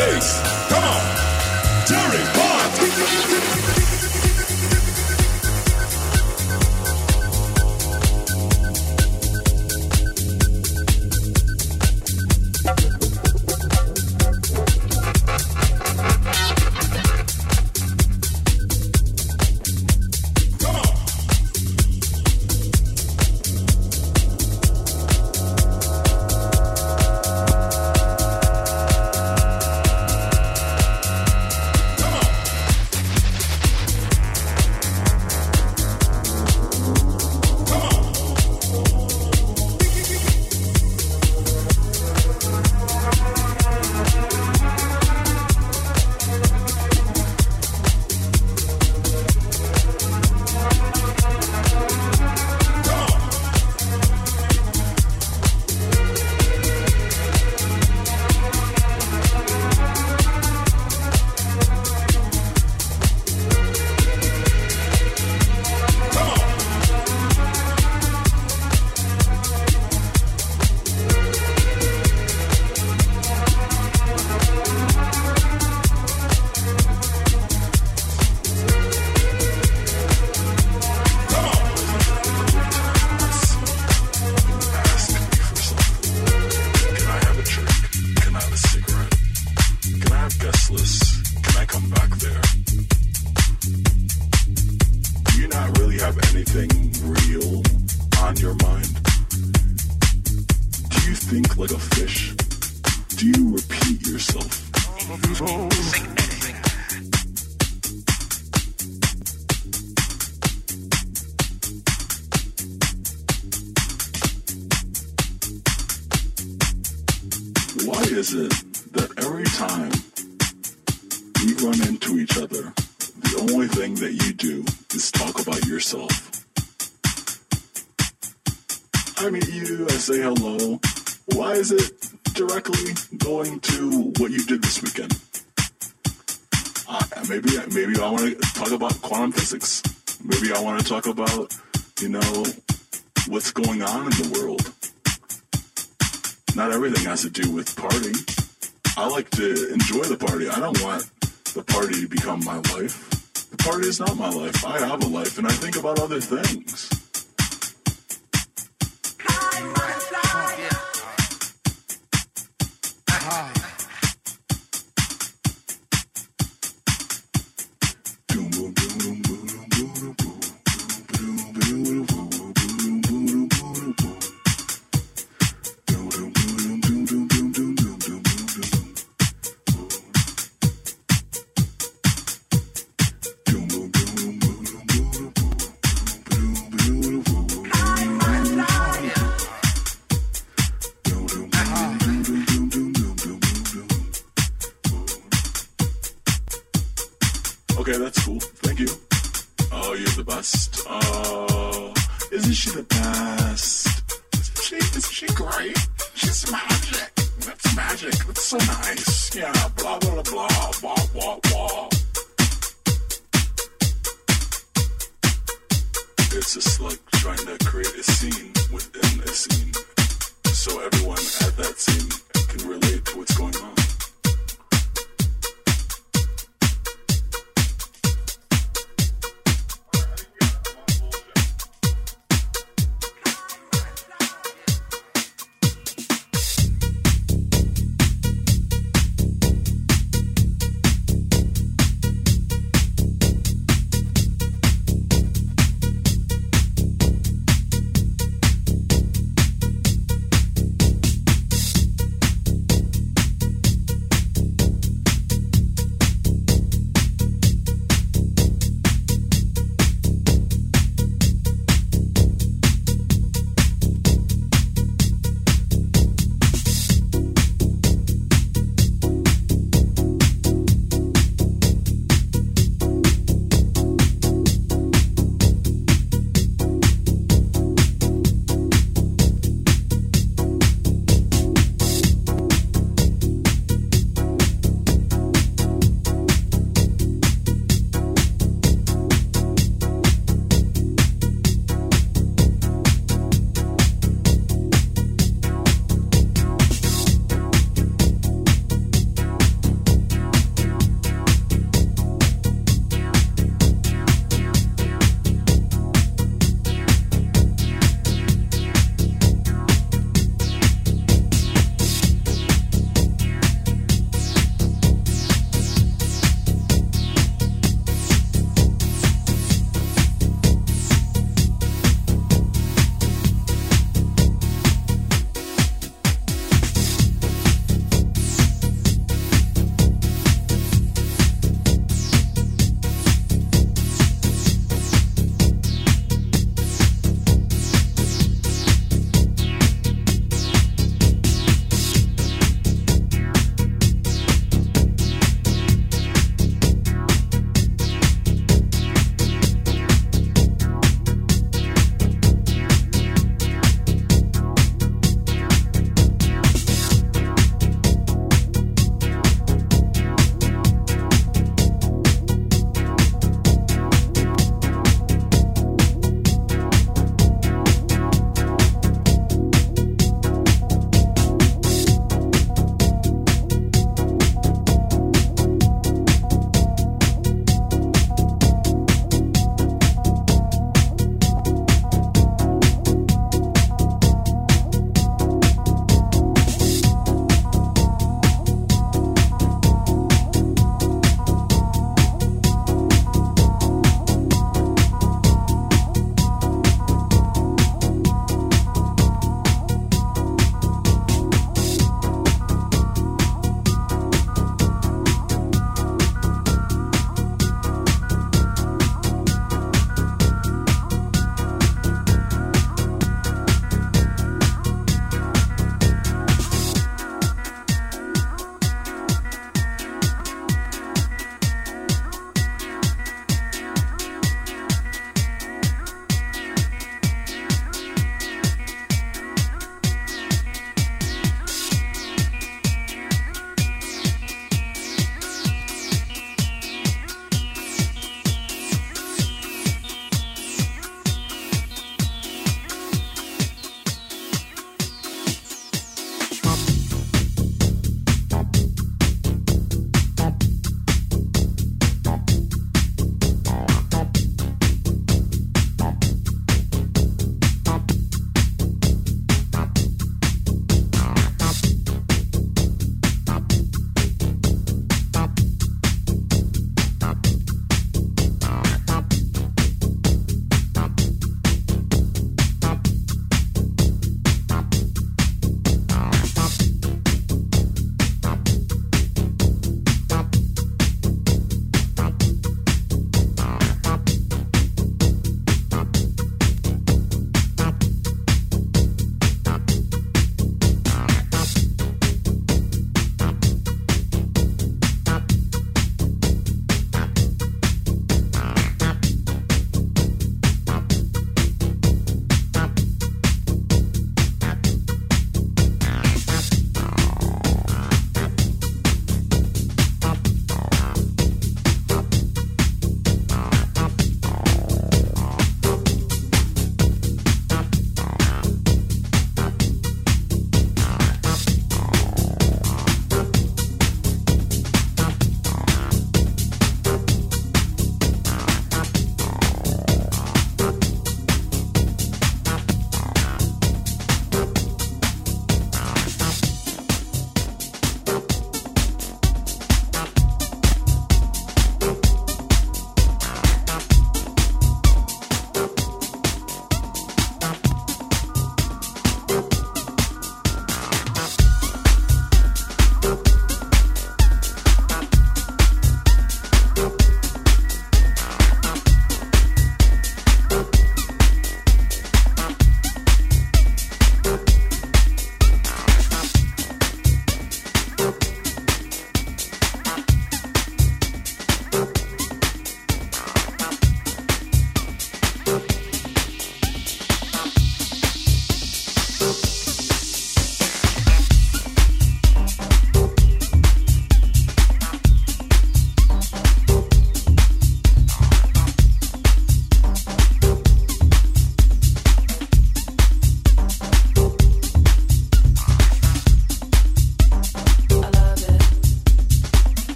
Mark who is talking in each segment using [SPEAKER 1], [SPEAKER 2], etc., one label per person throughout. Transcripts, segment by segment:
[SPEAKER 1] bass. Come on,
[SPEAKER 2] Jerry Bond.
[SPEAKER 1] party. I don't want the party to become my life. The party is not my life. I have a life and I think about other things.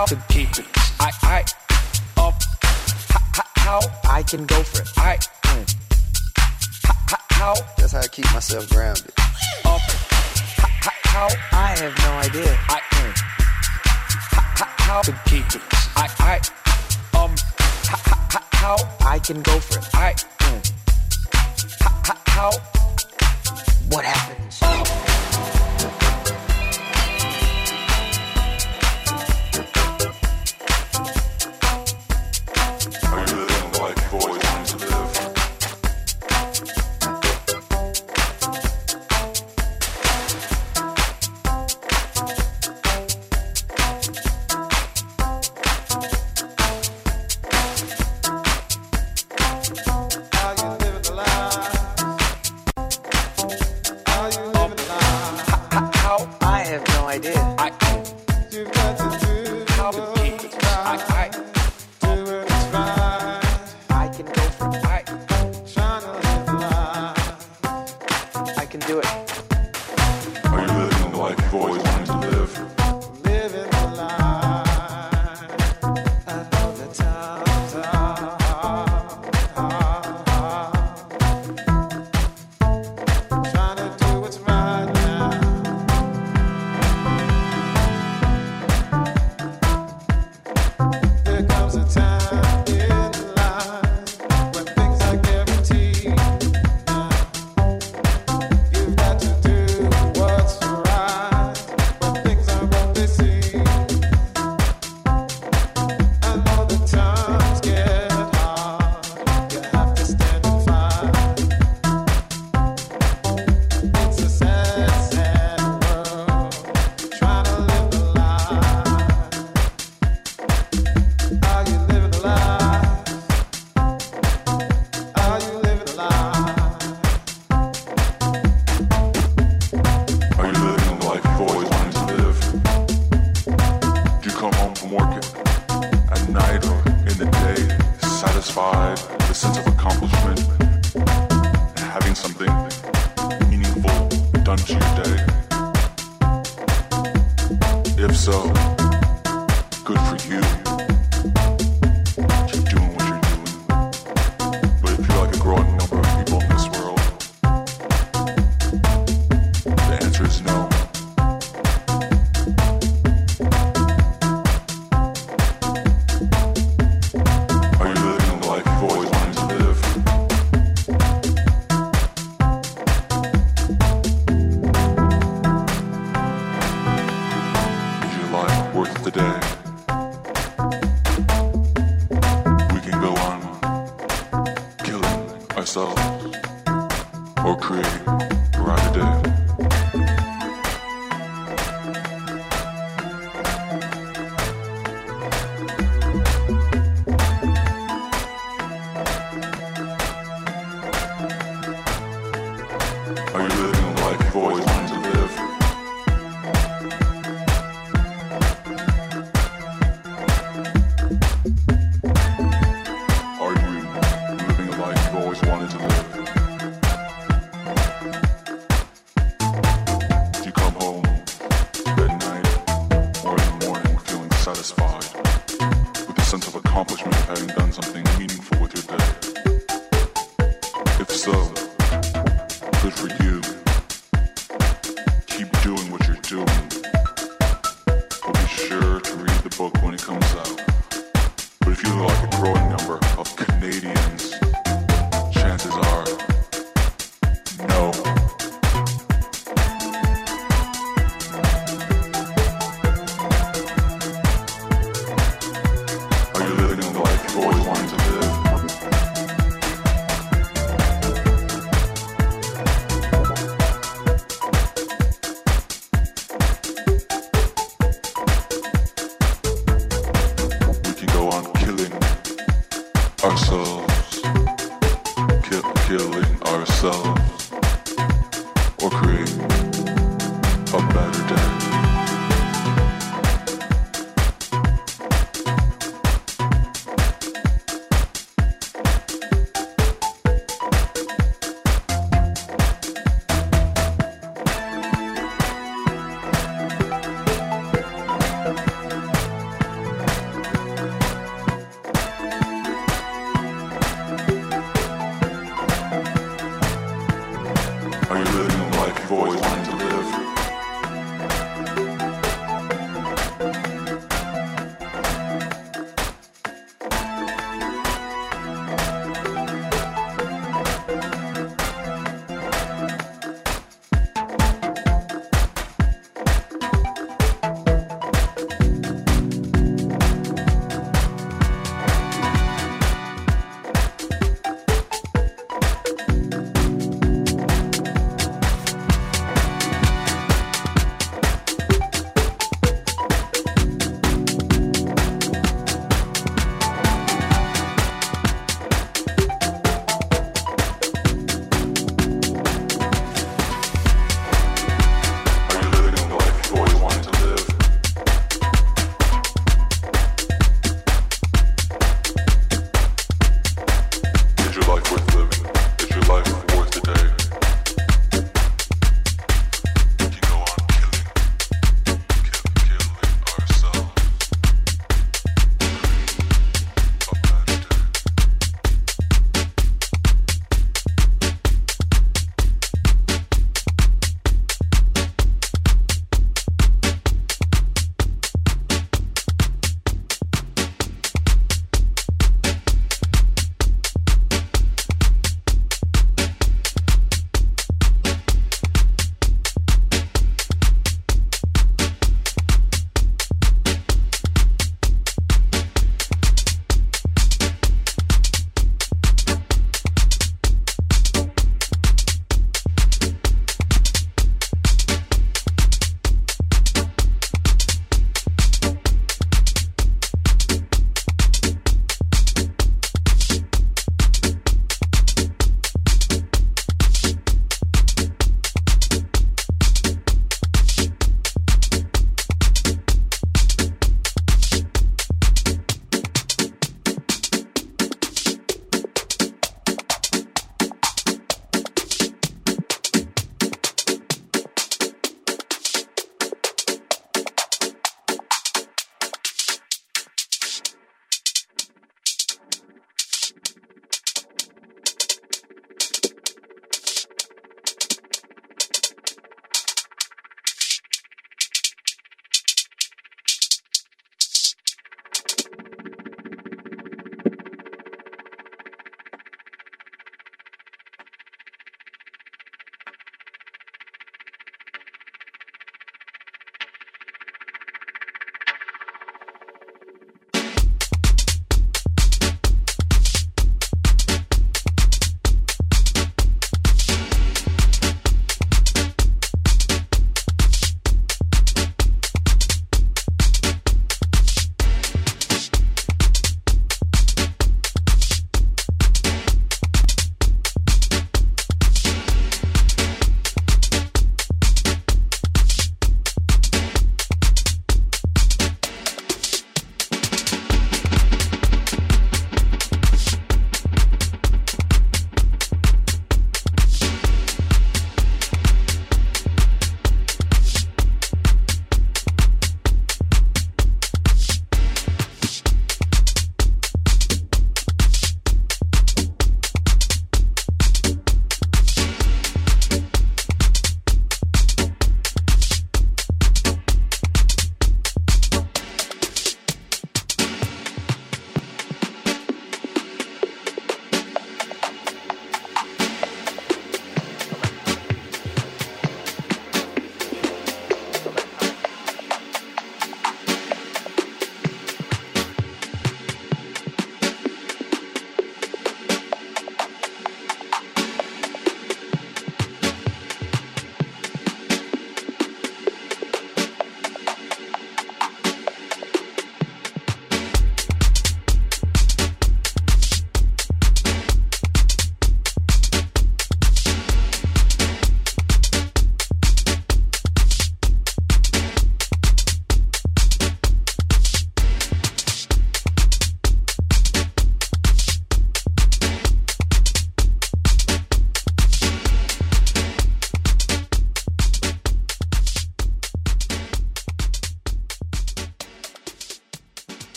[SPEAKER 3] how to keep it. I, I, up, how, how I can go for it. I, mm. how, how,
[SPEAKER 4] that's how I keep myself grounded.
[SPEAKER 3] Up, how, how I have no idea. I, mm. how, how to keep it. I, I, um, how, how I can go for it. I, mm. how, how, what happens? Up.
[SPEAKER 1] Life for living?